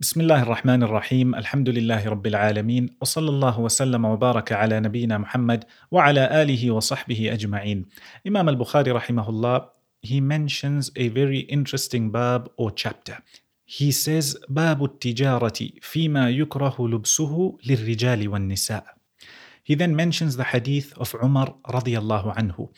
بسم الله الرحمن الرحيم الحمد لله رب العالمين وصلى الله وسلم وبارك على نبينا محمد وعلى آله وصحبه أجمعين Imam al-Bukhari rahimahullah he mentions a very interesting bab or chapter. He says باب التجارة فيما يكره لبسه للرجال والنساء He then mentions the hadith of Umar radiallahu anhu.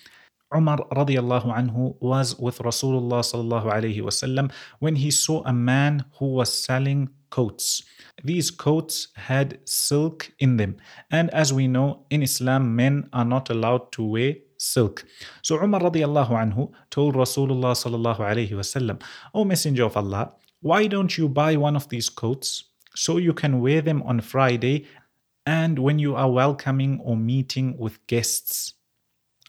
Umar radiallahu anhu was with Rasulullah sallallahu alayhi wasallam when he saw a man who was selling coats. These coats had silk in them. And as we know, in Islam, men are not allowed to wear silk. So Umar radiallahu anhu told Rasulullah sallallahu alayhi wasallam, O Messenger of Allah, why don't you buy one of these coats so you can wear them on Friday and when you are welcoming or meeting with guests?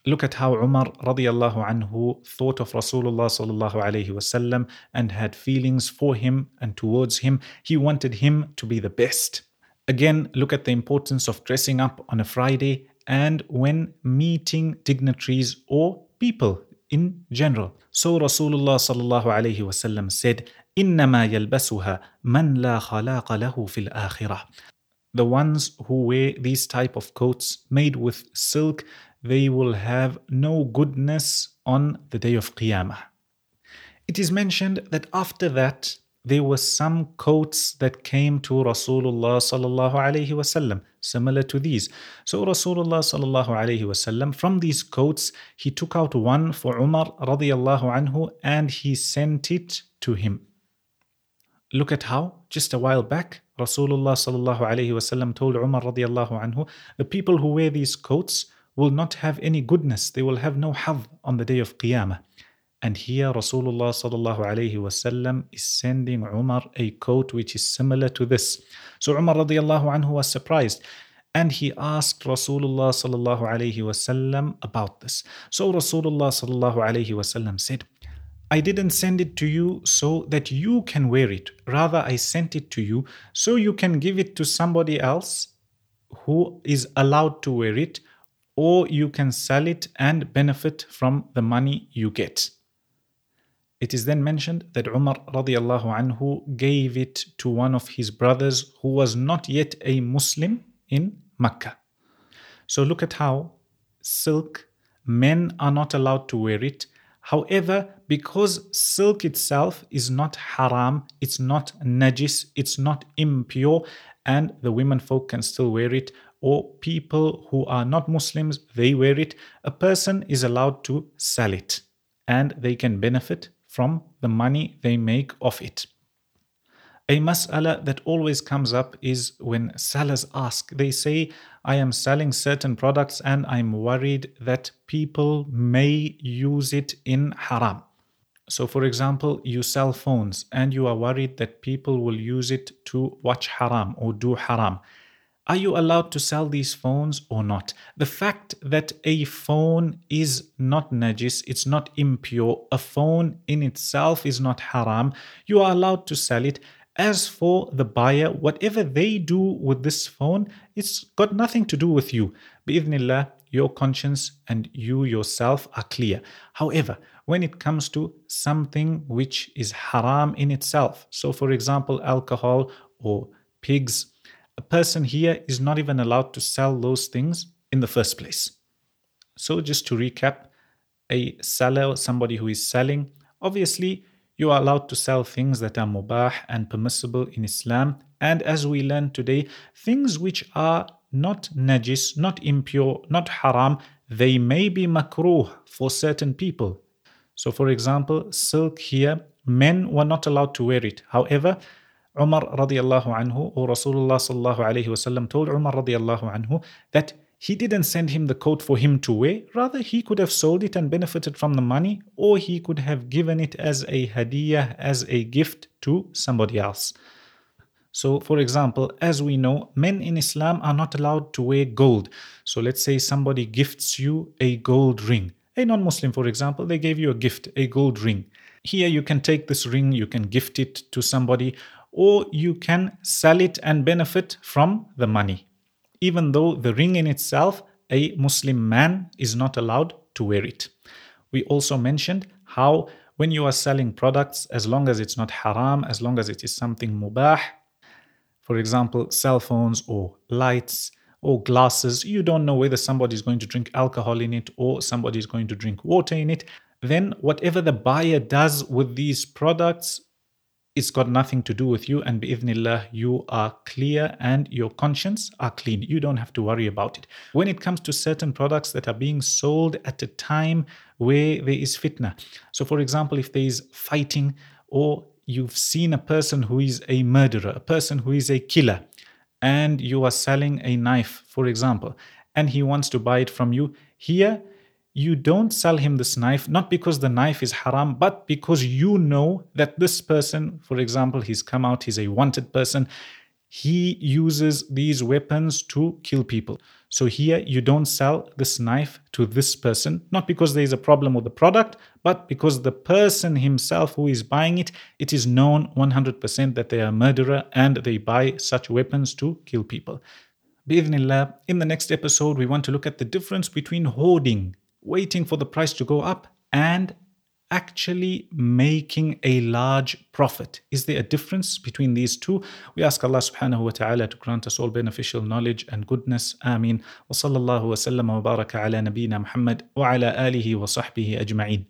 Look at how Umar radiallahu anhu thought of Rasulullah sallallahu alayhi wasallam and had feelings for him and towards him. He wanted him to be the best. Again, look at the importance of dressing up on a Friday and when meeting dignitaries or people in general. So Rasulullah sallallahu alayhi wasallam said, إنما يلبسها من لا خلاق له في الآخرة. The ones who wear these type of coats made with silk they will have no goodness on the day of Qiyamah. It is mentioned that after that, there were some coats that came to Rasulullah sallallahu wasallam, similar to these. So Rasulullah sallallahu wasallam, from these coats, he took out one for Umar radiallahu anhu and he sent it to him. Look at how just a while back Rasulullah sallallahu wasallam told Umar radiallahu anhu, the people who wear these coats will not have any goodness. They will have no hadh on the day of Qiyamah. And here Rasulullah is sending Umar a coat which is similar to this. So Umar radiallahu anhu was surprised. And he asked Rasulullah alayhi wasallam about this. So Rasulullah alayhi wasallam said, I didn't send it to you so that you can wear it. Rather, I sent it to you so you can give it to somebody else who is allowed to wear it or you can sell it and benefit from the money you get. It is then mentioned that Umar radiallahu anhu gave it to one of his brothers who was not yet a Muslim in Mecca. So look at how silk, men are not allowed to wear it. However, because silk itself is not haram, it's not najis, it's not impure, and the women folk can still wear it, or people who are not Muslims, they wear it, a person is allowed to sell it and they can benefit from the money they make off it. A mas'ala that always comes up is when sellers ask, they say, I am selling certain products and I'm worried that people may use it in haram. So, for example, you sell phones and you are worried that people will use it to watch haram or do haram. Are you allowed to sell these phones or not? The fact that a phone is not najis, it's not impure, a phone in itself is not haram, you are allowed to sell it. As for the buyer, whatever they do with this phone, it's got nothing to do with you. Bi'idhnillah, your conscience and you yourself are clear. However, when it comes to something which is haram in itself, so for example, alcohol or pigs, a person here is not even allowed to sell those things in the first place. So, just to recap, a seller, somebody who is selling, obviously you are allowed to sell things that are mubah and permissible in Islam. And as we learn today, things which are not najis, not impure, not haram, they may be makruh for certain people. So, for example, silk here, men were not allowed to wear it. However, Umar radiallahu anhu or Rasulullah sallallahu alayhi wasallam told Umar radiallahu anhu that he didn't send him the coat for him to wear, rather he could have sold it and benefited from the money or he could have given it as a hadiyah, as a gift to somebody else. So, for example, as we know, men in Islam are not allowed to wear gold. So, let's say somebody gifts you a gold ring. A non Muslim, for example, they gave you a gift, a gold ring. Here, you can take this ring, you can gift it to somebody, or you can sell it and benefit from the money. Even though the ring in itself, a Muslim man is not allowed to wear it. We also mentioned how when you are selling products, as long as it's not haram, as long as it is something mubah, for example, cell phones or lights or glasses, you don't know whether somebody is going to drink alcohol in it or somebody is going to drink water in it, then whatever the buyer does with these products, it's got nothing to do with you. And bi'idhnillah, you are clear and your conscience are clean. You don't have to worry about it. When it comes to certain products that are being sold at a time where there is fitna. So, for example, if there is fighting or you've seen a person who is a murderer, a person who is a killer, and you are selling a knife, for example, and he wants to buy it from you, here you don't sell him this knife not because the knife is haram, but because you know that this person, for example, he's come out, he's a wanted person, he uses these weapons to kill people. So here you don't sell this knife to this person, not because there is a problem with the product, but because the person himself who is buying it, it is known 100% that they are a murderer and they buy such weapons to kill people. Bi'idhnillah, in the next episode, we want to look at the difference between hoarding, waiting for the price to go up, and actually making a large profit. Is there a difference between these two? We ask Allah subhanahu wa ta'ala to grant us all beneficial knowledge and goodness. Ameen. Wa sallallahu wa sallam wa baraka ala nabiyyina Muhammad wa ala alihi wa sahbihi ajma'in.